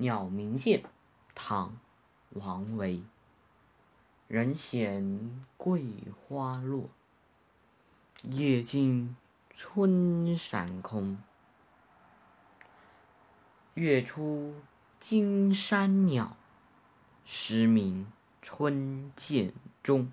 鸟鸣涧唐王维。人闲桂花落夜静春山空。月出惊山鸟时鸣春涧中。